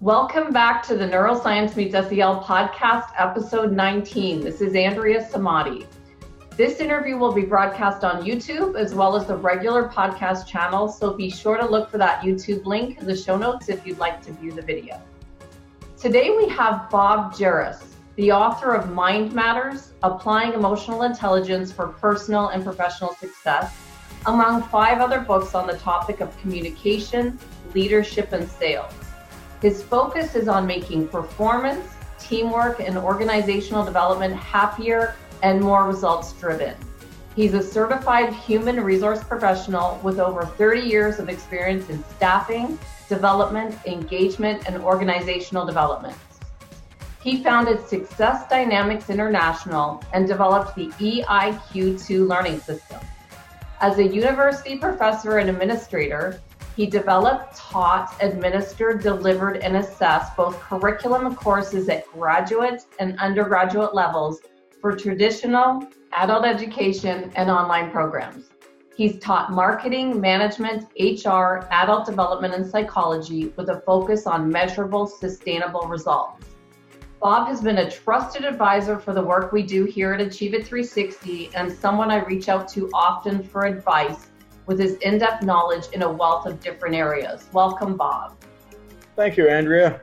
Welcome back to the Neuroscience Meets SEL podcast, episode 19. This is Andrea Samadi. This interview will be broadcast on YouTube as well as the regular podcast channel, so be sure to look for that YouTube link in the show notes if you'd like to view the video. Today we have Bob Jerus, the author of Mind Matters Applying Emotional Intelligence for Personal and Professional Success, among five other books on the topic of communication, leadership, and sales. His focus is on making performance, teamwork, and organizational development happier and more results driven. He's a certified human resource professional with over 30 years of experience in staffing, development, engagement, and organizational development. He founded Success Dynamics International and developed the EIQ2 learning system. As a university professor and administrator, he developed, taught, administered, delivered, and assessed both curriculum courses at graduate and undergraduate levels for traditional, adult education, and online programs. He's taught marketing, management, HR, adult development, and psychology with a focus on measurable, sustainable results. Bob has been a trusted advisor for the work we do here at Achieve It 360 and someone I reach out to often for advice with his in depth knowledge in a wealth of different areas. Welcome, Bob. Thank you, Andrea.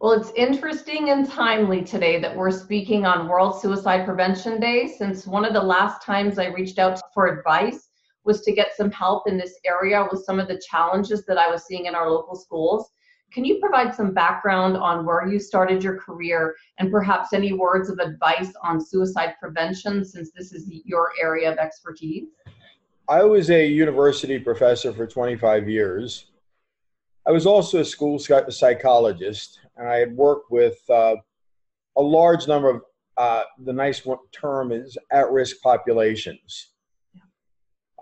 Well, it's interesting and timely today that we're speaking on World Suicide Prevention Day, since one of the last times I reached out for advice was to get some help in this area with some of the challenges that I was seeing in our local schools. Can you provide some background on where you started your career and perhaps any words of advice on suicide prevention since this is your area of expertise? I was a university professor for 25 years. I was also a school psychologist, and I had worked with uh, a large number of uh, the nice term is at risk populations.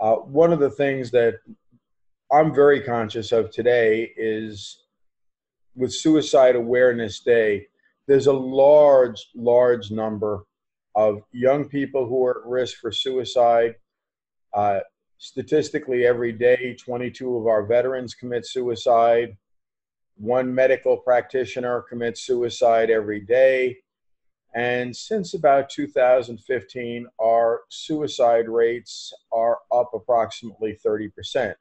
Uh, one of the things that I'm very conscious of today is with Suicide Awareness Day, there's a large, large number of young people who are at risk for suicide. Uh, statistically, every day, 22 of our veterans commit suicide. One medical practitioner commits suicide every day. And since about 2015, our suicide rates are up approximately 30%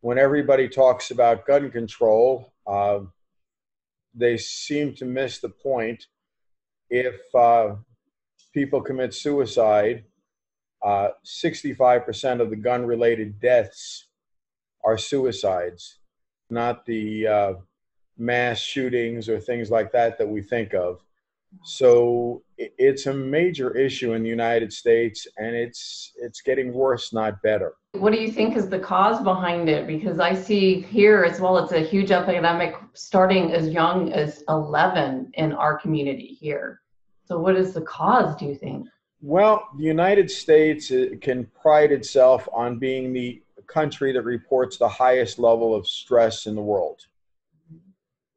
when everybody talks about gun control, uh, they seem to miss the point. If uh, people commit suicide, uh, 65% of the gun related deaths are suicides, not the uh, mass shootings or things like that that we think of. So it's a major issue in the United States, and it's it's getting worse, not better. What do you think is the cause behind it? Because I see here as well, it's a huge epidemic starting as young as 11 in our community here. So, what is the cause? Do you think? Well, the United States uh, can pride itself on being the country that reports the highest level of stress in the world.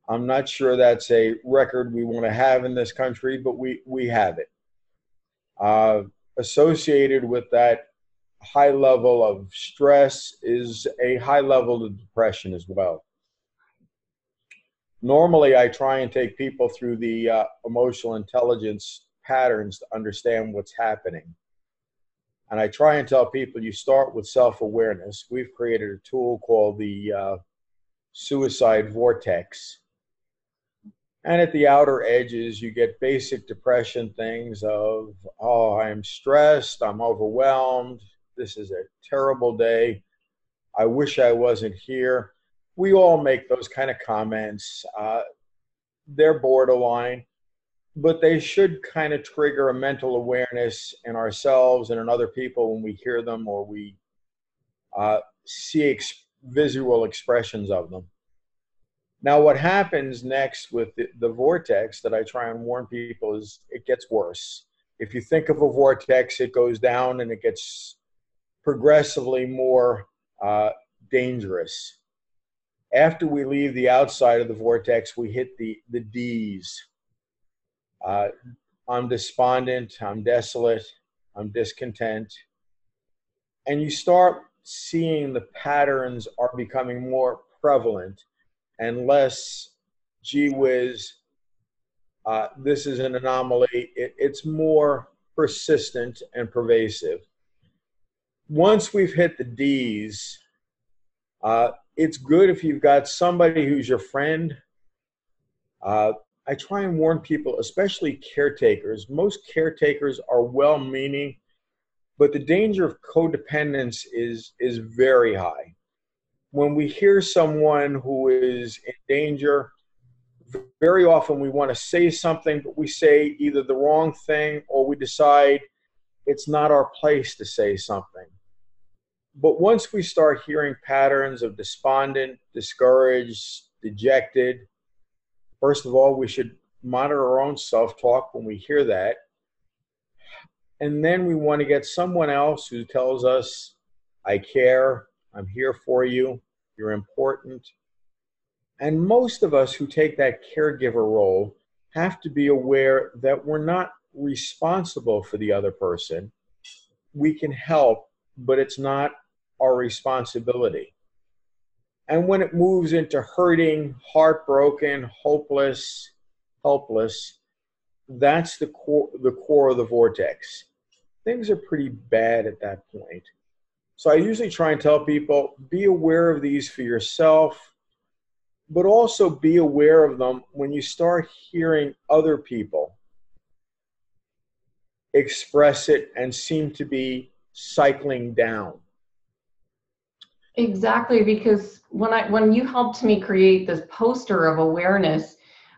I'm not sure that's a record we want to have in this country, but we, we have it. Uh, associated with that high level of stress is a high level of depression as well. Normally, I try and take people through the uh, emotional intelligence patterns to understand what's happening. And I try and tell people you start with self awareness. We've created a tool called the uh, Suicide Vortex and at the outer edges, you get basic depression things of, oh, I'm stressed, I'm overwhelmed, this is a terrible day, I wish I wasn't here. We all make those kind of comments. Uh, they're borderline, but they should kind of trigger a mental awareness in ourselves and in other people when we hear them or we uh, see ex- visual expressions of them. Now, what happens next with the, the, vortex that I try and warn people is it gets worse. If you think of a vortex, it goes down and it gets progressively more uh, dangerous. After we leave the outside of the vortex, we hit the, the D's. Uh, I'm despondent, I'm desolate, I'm discontent. And you start seeing the patterns are becoming more prevalent and less, gee whiz, uh, this is an anomaly. It, it's more persistent and pervasive. Once we've hit the D's, uh, it's good if you've got somebody who's your friend. Uh, I try and warn people, especially caretakers. Most caretakers are well meaning, but the danger of codependence is, is very high. When we hear someone who is in danger, very often we want to say something, but we say either the wrong thing or we decide it's not our place to say something. But once we start hearing patterns of despondent, discouraged, dejected, first of all, we should monitor our own self talk when we hear that. And then we want to get someone else who tells us, I care, I'm here for you, you're important, and most of us who take that caregiver role have to be aware that we're not responsible for the other person. We can help, but it's not our responsibility. And when it moves into hurting, heartbroken, hopeless, helpless, that's the core, the core of the vortex. Things are pretty bad at that point. So I usually try and tell people be aware of these for yourself but also be aware of them when you start hearing other people express it and seem to be cycling down exactly because when i when you helped me create this poster of awareness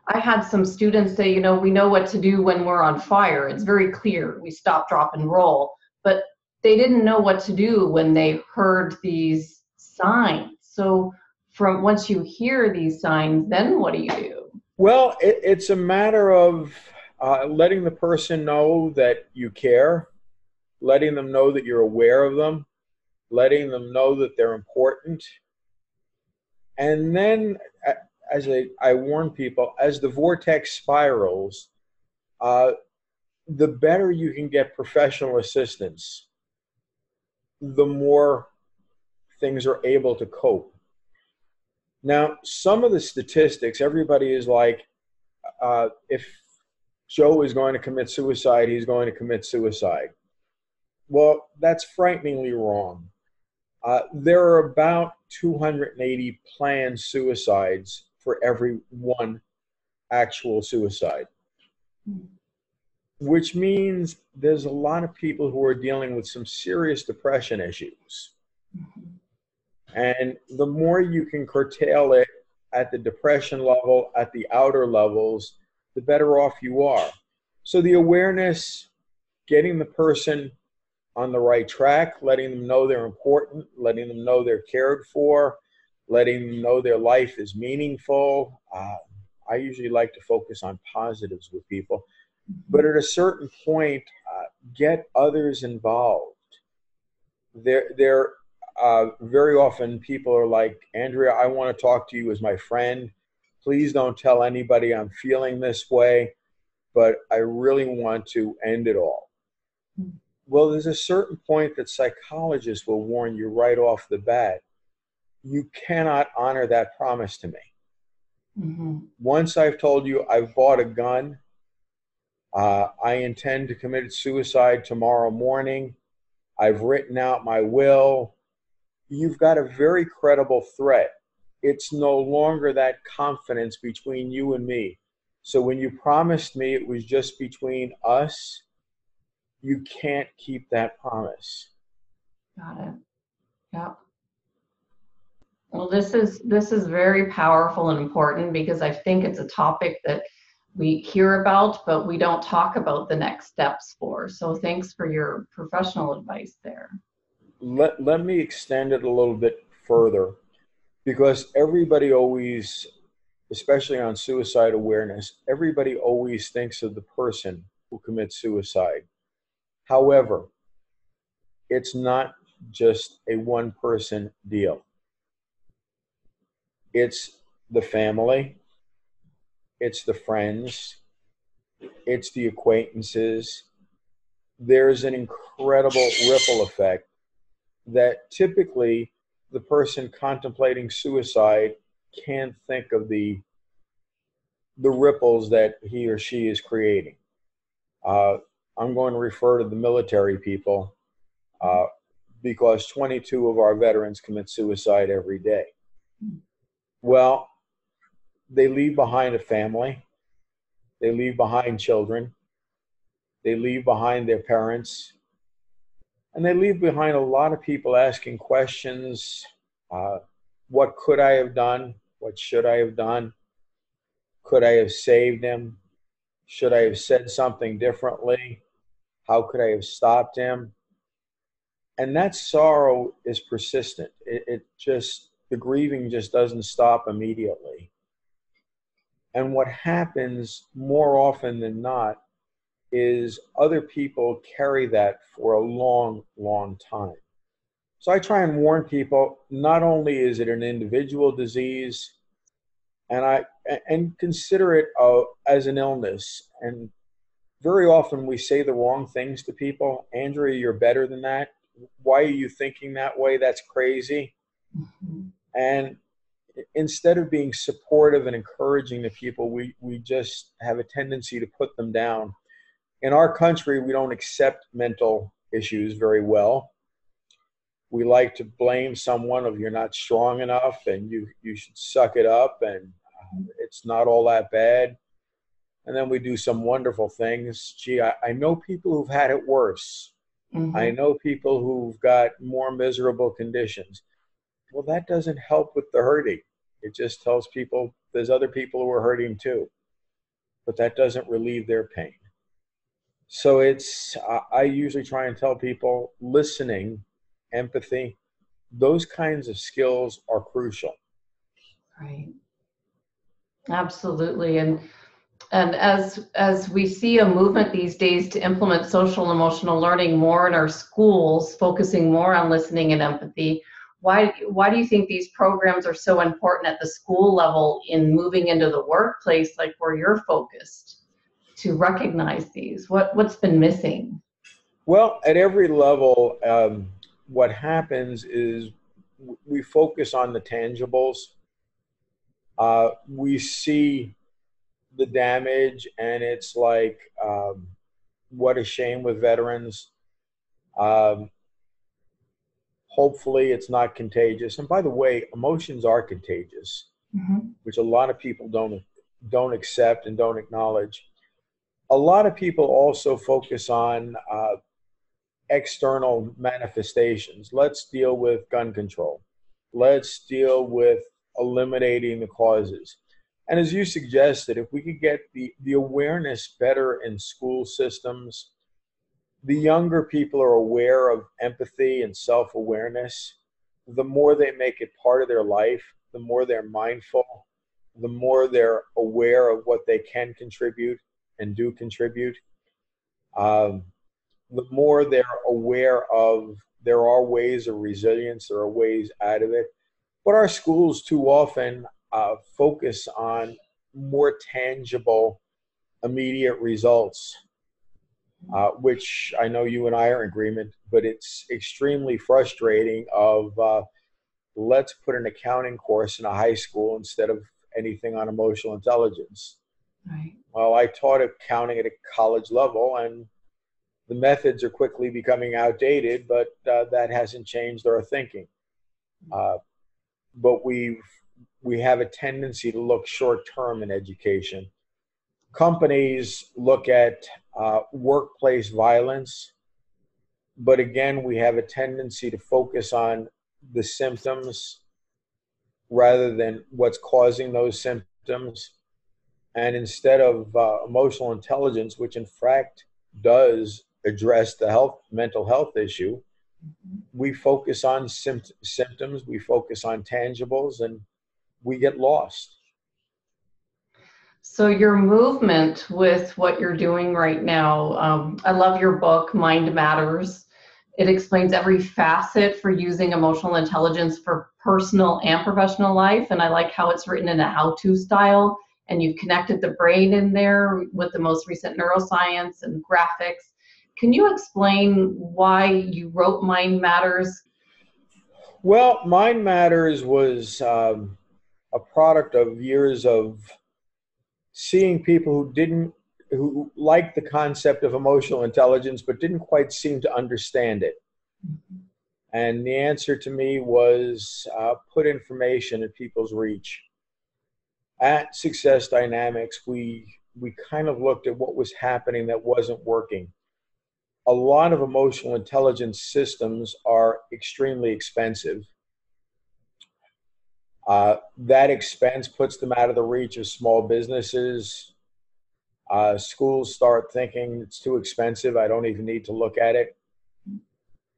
i had some students say you know we know what to do when we're on fire. It's very clear we stop drop and roll. But they didn't know what to do when they heard these signs. So from once you hear these signs, then what do you do? Well, it, it's a matter of uh, letting the person know that you care, letting them know that you're aware of them, letting them know that they're important. And then, as I, I warn people, as the vortex spirals, uh, the better you can get professional assistance, the more things are able to cope. Now, some of the statistics, everybody is like, uh, if Joe is going to commit suicide, he's going to commit suicide. Well, that's frighteningly wrong. Uh, there are about 280 planned suicides for every one actual suicide, which means there's a lot of people who are dealing with some serious depression issues. And the more you can curtail it at the depression level, at the outer levels, the better off you are. So the awareness, getting the person on the right track, letting them know they're important, letting them know they're cared for, letting them know their life is meaningful. Uh, I usually like to focus on positives with people, but at a certain point, uh, get others involved. There, there uh, very often people are like, Andrea, I want to talk to you as my friend. Please don't tell anybody I'm feeling this way, but I really want to end it all. Mm-hmm. Well, there's a certain point that psychologists will warn you right off the bat. You cannot honor that promise to me. Mm-hmm. Once I've told you I've bought a gun, uh, I intend to commit suicide tomorrow morning. I've written out my will you've got a very credible threat. It's no longer that confidence between you and me. So when you promised me it was just between us, you can't keep that promise. Got it. Yep. Well, this is this is very powerful and important because I think it's a topic that we hear about, but we don't talk about the next steps for. So thanks for your professional advice there let, let me extend it a little bit further because everybody always, especially on suicide awareness, everybody always thinks of the person who commits suicide. However, it's not just a one person deal. It's the family, it's the friends, it's the acquaintances. There's an incredible ripple effect that typically the person contemplating suicide can't think of the the ripples that he or she is creating. Uh, I'm going to refer to the military people uh, because 22 of our veterans commit suicide every day. Well, they leave behind a family, they leave behind children, they leave behind their parents, and they leave behind a lot of people asking questions uh, what could I have done? What should I have done? Could I have saved him? Should I have said something differently? How could I have stopped him? And that sorrow is persistent. It, it just, the grieving just doesn't stop immediately. And what happens more often than not is other people carry that for a long, long time. So I try and warn people not only is it an individual disease, and I and consider it uh, as an illness. And very often we say the wrong things to people. Andrea, you're better than that. Why are you thinking that way? That's crazy. Mm-hmm. And instead of being supportive and encouraging the people, we, we just have a tendency to put them down. In our country, we don't accept mental issues very well. We like to blame someone of you're not strong enough and you, you should suck it up and uh, it's not all that bad. And then we do some wonderful things. Gee, I, I know people who've had it worse. Mm-hmm. I know people who've got more miserable conditions well, that doesn't help with the hurting. It just tells people there's other people who are hurting too, but that doesn't relieve their pain. So it's, I usually try and tell people listening, empathy, those kinds of skills are crucial. Right. Absolutely. And, and as as we see a movement these days to implement social emotional learning more in our schools focusing more on listening and empathy why why do you think these programs are so important at the school level in moving into the workplace like where you're focused to recognize these? What what's been missing? Well at every level um, what happens is we focus on the tangibles. Uh, we see the damage and it's like um, what a shame with veterans. Um, hopefully it's not contagious. And by the way emotions are contagious mm-hmm. which a lot of people don't don't accept and don't acknowledge. A lot of people also focus on uh, external manifestations. Let's deal with gun control. Let's deal with eliminating the causes and as you suggested if we could get the, the awareness better in school systems the younger people are aware of empathy and self awareness, the more they make it part of their life, the more they're mindful, the more they're aware of what they can contribute and do contribute, um, the more they're aware of there are ways of resilience, there are ways out of it. But our schools too often uh, focus on more tangible, immediate results uh, which I know you and I are in agreement, but it's extremely frustrating of uh, let's put an accounting course in a high school instead of anything on emotional intelligence. Right. Well, I taught accounting at a college level, and the methods are quickly becoming outdated, but uh, that hasn't changed our thinking. Uh, but we've we have a tendency to look short term in education companies look at uh, workplace violence, but again, we have a tendency to focus on the symptoms rather than what's causing those symptoms. And instead of uh, emotional intelligence, which in fact does address the health mental health issue, we focus on symptoms, we focus on tangibles, and we get lost. So your movement with what you're doing right now, um, I love your book, Mind Matters. It explains every facet for using emotional intelligence for personal and professional life. And I like how it's written in a how to style. And you've connected the brain in there with the most recent neuroscience and graphics. Can you explain why you wrote Mind Matters? Well, Mind Matters was um, a product of years of seeing people who didn't who liked the concept of emotional intelligence but didn't quite seem to understand it. And the answer to me was uh, put information in people's reach. At Success Dynamics, we we kind of looked at what was happening that wasn't working. A lot of emotional intelligence systems are extremely expensive. Uh, that expense puts them out of the reach of small businesses, uh, schools start thinking it's too expensive. I don't even need to look at it.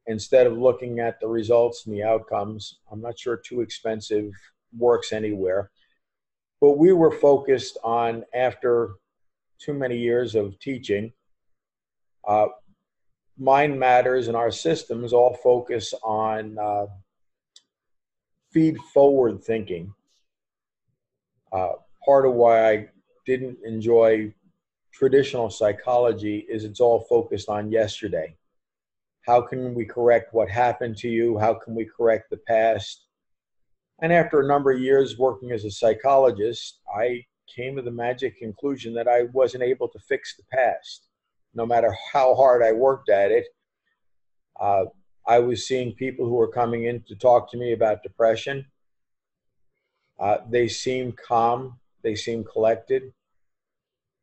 Instead of looking at the results and the outcomes, I'm not sure too expensive works anywhere. But we were focused on, after too many years of teaching, uh, mind matters and our systems all focus on uh, feed forward thinking. Uh, part of why I didn't enjoy traditional psychology is it's all focused on yesterday. How can we correct what happened to you? How can we correct the past? And after a number of years working as a psychologist, I came to the magic conclusion that I wasn't able to fix the past. No matter how hard I worked at it, uh, I was seeing people who were coming in to talk to me about depression. Uh, they seemed calm, they seemed collected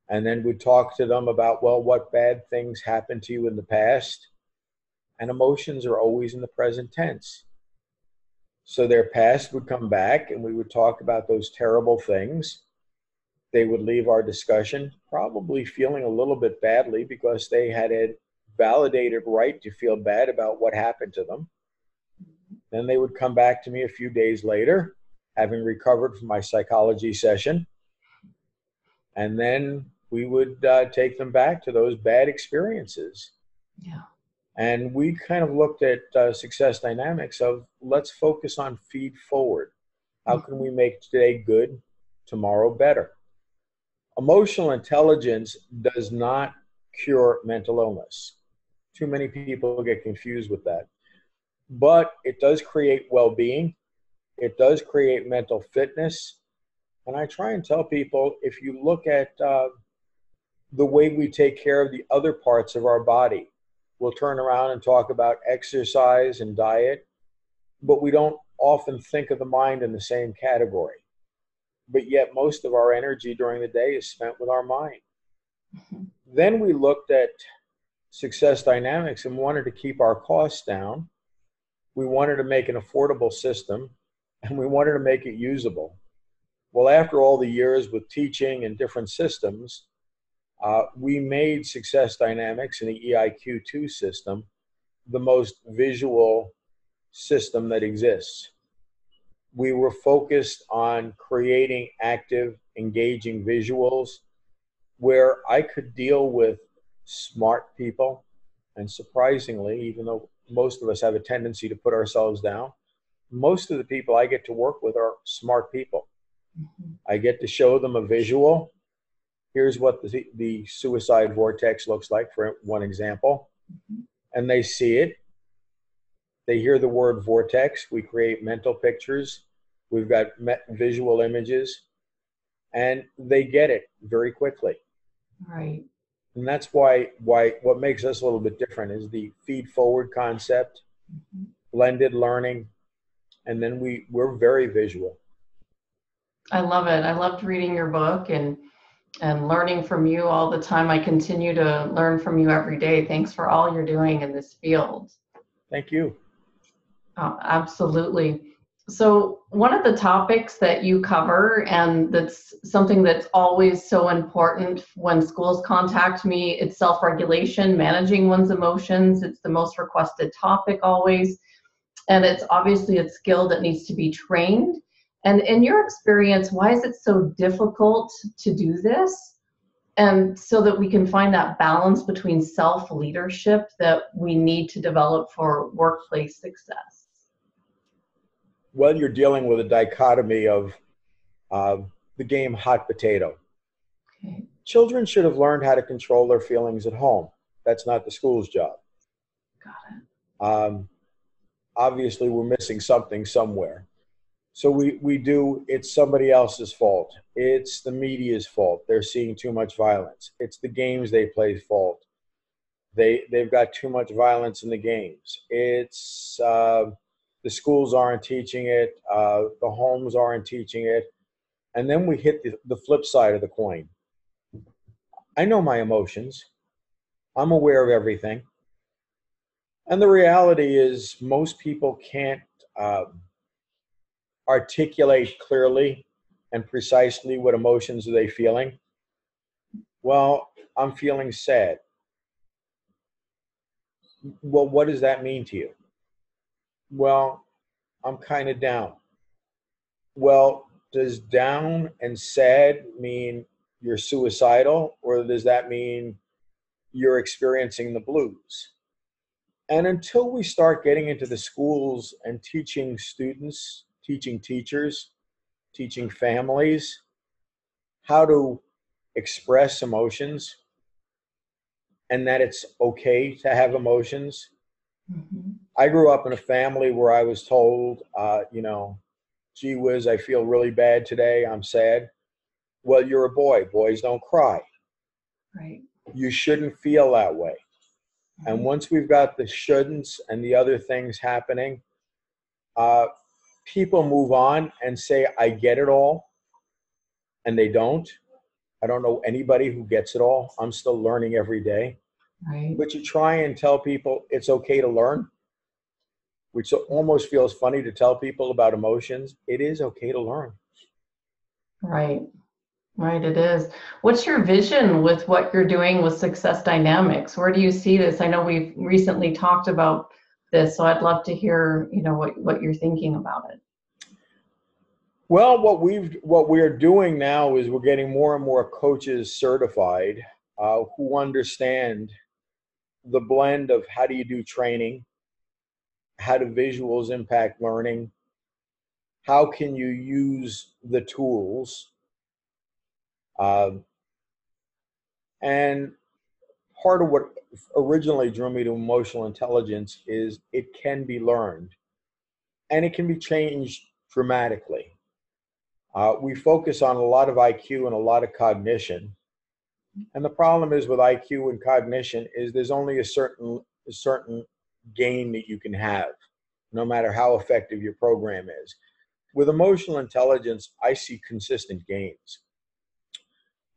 and then we'd talk to them about well what bad things happened to you in the past and emotions are always in the present tense so their past would come back and we would talk about those terrible things they would leave our discussion probably feeling a little bit badly because they had a validated right to feel bad about what happened to them then they would come back to me a few days later having recovered from my psychology session and then we would uh, take them back to those bad experiences. Yeah. And we kind of looked at uh, success dynamics of let's focus on feed forward. How can we make today good, tomorrow better? Emotional intelligence does not cure mental illness. Too many people get confused with that. But it does create well being, it does create mental fitness. And I try and tell people if you look at uh, the way we take care of the other parts of our body. We'll turn around and talk about exercise and diet, but we don't often think of the mind in the same category. But yet, most of our energy during the day is spent with our mind. Mm-hmm. Then we looked at success dynamics and wanted to keep our costs down. We wanted to make an affordable system and we wanted to make it usable. Well, after all the years with teaching and different systems, uh, we made Success Dynamics in the EIQ2 system the most visual system that exists. We were focused on creating active, engaging visuals where I could deal with smart people. And surprisingly, even though most of us have a tendency to put ourselves down, most of the people I get to work with are smart people. Mm-hmm. I get to show them a visual here's what the, the suicide vortex looks like for one example mm-hmm. and they see it they hear the word vortex we create mental pictures we've got visual images and they get it very quickly right and that's why why what makes us a little bit different is the feed forward concept mm-hmm. blended learning and then we we're very visual i love it i loved reading your book and and learning from you all the time. I continue to learn from you every day. Thanks for all you're doing in this field. Thank you. Oh, absolutely. So, one of the topics that you cover, and that's something that's always so important when schools contact me, it's self regulation, managing one's emotions. It's the most requested topic always. And it's obviously a skill that needs to be trained and in your experience, why is it so difficult to do this? And so that we can find that balance between self leadership that we need to develop for workplace success. Well, you're dealing with a dichotomy of uh, the game hot potato. Okay. Children should have learned how to control their feelings at home. That's not the school's job. Got it. Um, obviously, we're missing something somewhere. So we, we do, it's somebody else's fault. It's the media's fault. They're seeing too much violence. It's the games they play's fault. They, they've got too much violence in the games. It's uh, the schools aren't teaching it, uh, the homes aren't teaching it. And then we hit the, the flip side of the coin. I know my emotions, I'm aware of everything. And the reality is, most people can't. Um, articulate clearly and precisely what emotions are they feeling? Well, I'm feeling sad. Well, what does that mean to you? Well, I'm kind of down. Well, does down and sad mean you're suicidal, or does that mean you're experiencing the blues? And until we start getting into the schools and teaching students teaching teachers, teaching families how to express emotions and that it's okay to have emotions. Mm-hmm. I grew up in a family where I was told, uh, you know, gee whiz, I feel really bad today. I'm sad. Well, you're a boy. Boys don't cry. Right. You shouldn't feel that way. Mm-hmm. And once we've got the shouldn'ts and the other things happening, uh, people move on and say, I get it all, and they don't. I don't know anybody who gets it all. I'm still learning every day. Right. But you try and tell people it's okay to learn, which almost feels funny to tell people about emotions. It is okay to learn. Right. Right, it is. What's your vision with what you're doing with Success Dynamics? Where do you see this? I know we've recently talked about this. So I'd love to hear, you know, what, what you're thinking about it. Well, what we've what we're doing now is we're getting more and more coaches certified uh, who understand the blend of how do you do training, how do visuals impact learning, how can you use the tools, um, and part of what originally drew me to emotional intelligence is it can be learned and it can be changed dramatically. Uh, we focus on a lot of IQ and a lot of cognition. And the problem is with IQ and cognition is there's only a certain a certain gain that you can have, no matter how effective your program is. With emotional intelligence, I see consistent gains.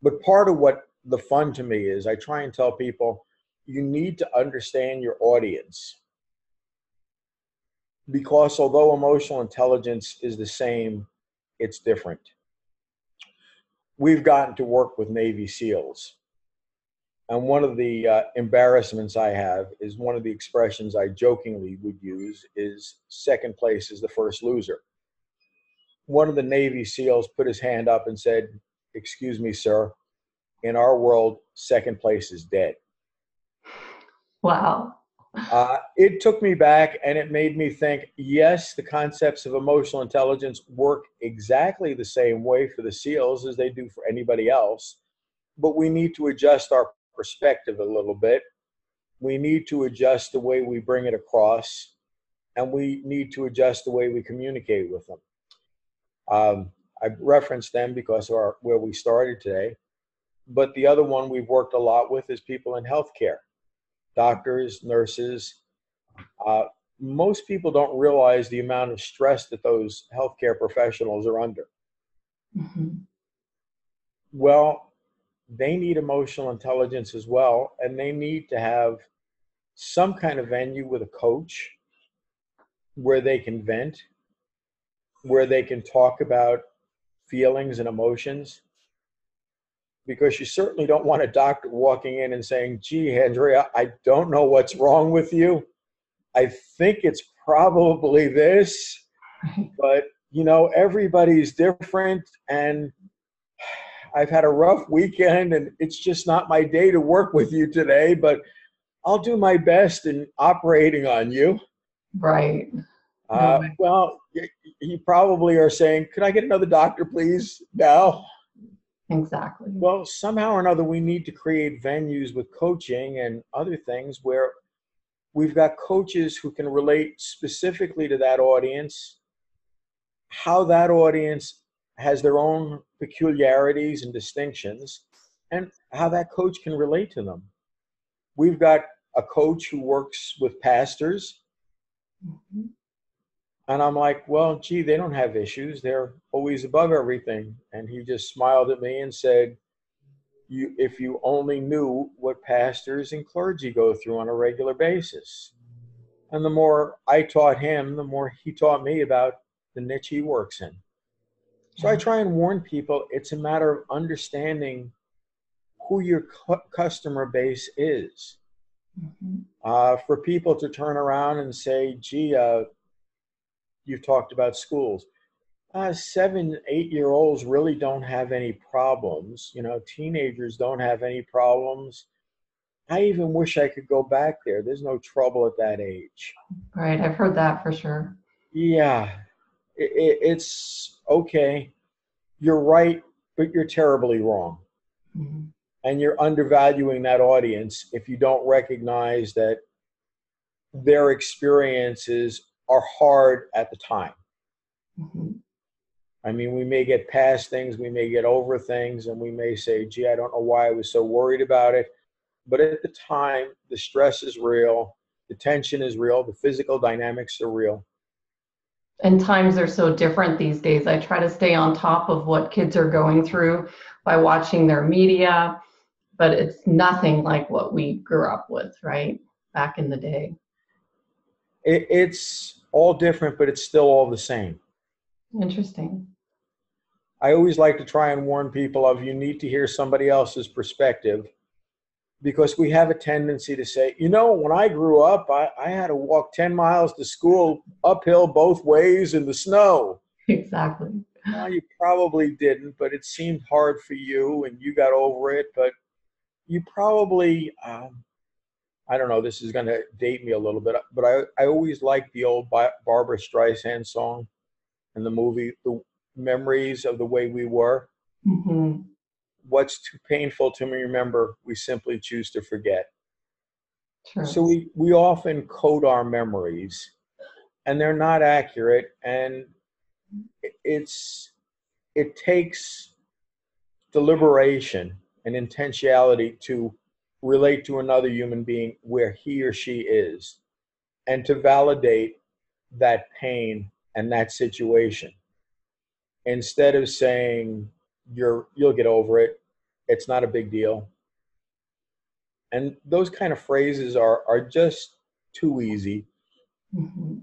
But part of what the fun to me is I try and tell people you need to understand your audience. Because although emotional intelligence is the same, it's different. We've gotten to work with Navy SEALs. And one of the uh, embarrassments I have is one of the expressions I jokingly would use is second place is the first loser. One of the Navy SEALs put his hand up and said, Excuse me, sir, in our world, second place is dead. Wow. Uh, it took me back and it made me think yes, the concepts of emotional intelligence work exactly the same way for the SEALs as they do for anybody else, but we need to adjust our perspective a little bit. We need to adjust the way we bring it across, and we need to adjust the way we communicate with them. Um, I referenced them because of our, where we started today, but the other one we've worked a lot with is people in healthcare doctors, nurses. Uh, most people don't realize the amount of stress that those healthcare professionals are under. Mm-hmm. Well, they need emotional intelligence as well, and they need to have some kind of venue with a coach where they can vent, where they can talk about feelings and emotions because you certainly don't want a doctor walking in and saying, gee, Andrea, I don't know what's wrong with you. I think it's probably this, but you know, everybody's different and I've had a rough weekend and it's just not my day to work with you today, but I'll do my best in operating on you. Right. Uh, well, you probably are saying, could I get another doctor, please? Now. Exactly. Well, somehow or another, we need to create venues with coaching and other things where we've got coaches who can relate specifically to that audience how that audience has their own peculiarities and distinctions and how that coach can relate to them. We've got a coach who works with pastors. Mm-hmm. And I'm like, well, gee, they don't have issues. They're always above everything. And he just smiled at me and said, you, if you only knew what pastors and clergy go through on a regular basis. And the more I taught him, the more he taught me about the niche he works in. So I try and warn people it's a matter of understanding who your cu- customer base is. Mm-hmm. Uh, for people to turn around and say, gee, uh, you've talked about schools. Uh, seven, eight year olds really don't have any problems. You know, teenagers don't have any problems. I even wish I could go back there. There's no trouble at that age. Right. I've heard that for sure. Yeah. It, it, it's okay. You're right, but you're terribly wrong. Mm-hmm. And you're undervaluing that audience if you don't recognize that their experiences are hard at the time. Mm-hmm. I mean, we may get past things, we may get over things, and we may say, gee, I don't know why I was so worried about it. But at the time, the stress is real, the tension is real, the physical dynamics are real. And times are so different these days. I try to stay on top of what kids are going through by watching their media, but it's nothing like what we grew up with, right? Back in the day. It, it's all different, but it's still all the same. Interesting. I always like to try and warn people of you need to hear somebody else's perspective because we have a tendency to say, you know, when I grew up, I, I had to walk 10 miles to school uphill both ways in the snow. Exactly. Well, you probably didn't, but it seemed hard for you and you got over it. But you probably, um, I don't know, this is going to date me a little bit, but I, I always liked the old Barbra Streisand song and the movie, The Memories of the Way We Were. Mm-hmm what's too painful to remember, we simply choose to forget. Sure. So we, we often code our memories and they're not accurate and it's it takes deliberation and intentionality to relate to another human being where he or she is and to validate that pain and that situation instead of saying you're you'll get over it. It's not a big deal. And those kind of phrases are are just too easy. Mm-hmm.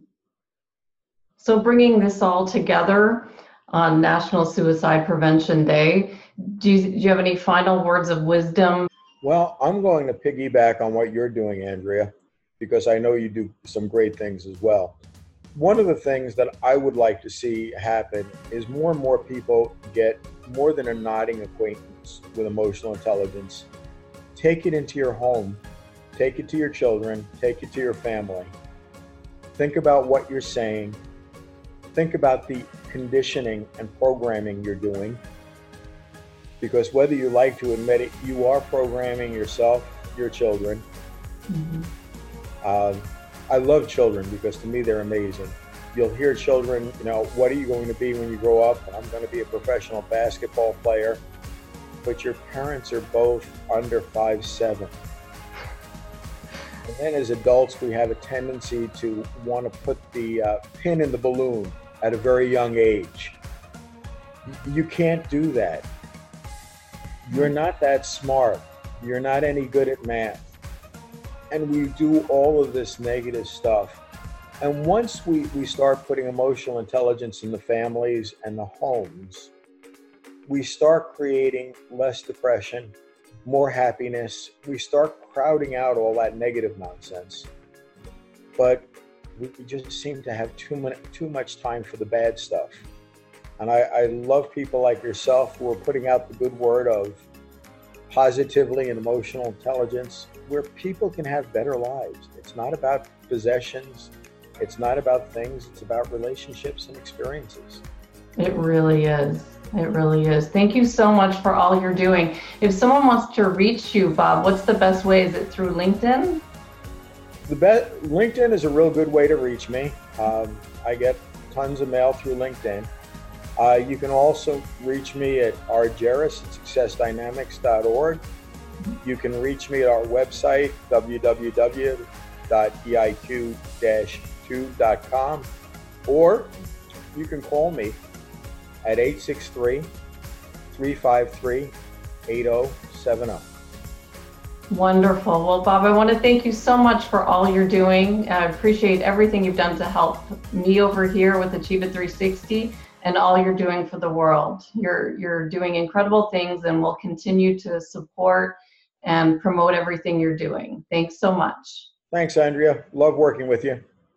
so bringing this all together on national suicide prevention day do you, do you have any final words of wisdom? Well i'm going to piggyback on what you're doing andrea because i know you do some great things as well. One of the things that I would like to see happen is more and more people get more than a nodding acquaintance with emotional intelligence. Take it into your home, take it to your children, take it to your family. Think about what you're saying. Think about the conditioning and programming you're doing. Because whether you like to admit it, you are programming yourself, your children. Mm-hmm. Uh, I love children because to me they're amazing. You'll hear children, you know, what are you going to be when you grow up? I'm going to be a professional basketball player. But your parents are both under five seven. And then as adults, we have a tendency to want to put the uh, pin in the balloon at a very young age. You can't do that. You're not that smart. You're not any good at math and we do all of this negative stuff. And once we, we start putting emotional intelligence in the families and the homes, we start creating less depression, more happiness. We start crowding out all that negative nonsense. But we just seem to have too much, too much time for the bad stuff. And I, I love people like yourself who are putting out the good word of positively and emotional intelligence where people can have better lives. It's not about possessions, it's not about things, it's about relationships and experiences. It really is. It really is. Thank you so much for all you're doing. If someone wants to reach you, Bob, what's the best way? Is it through LinkedIn? The best LinkedIn is a real good way to reach me. Um, I get tons of mail through LinkedIn. Uh, you can also reach me at rjerus at successdynamics.org. You can reach me at our website, www.eiq-2.com, or you can call me at 863 353 8070. Wonderful. Well, Bob, I want to thank you so much for all you're doing. I appreciate everything you've done to help me over here with Achieve It 360 and all you're doing for the world. You're you're doing incredible things and we'll continue to support and promote everything you're doing. Thanks so much. Thanks, Andrea. Love working with you.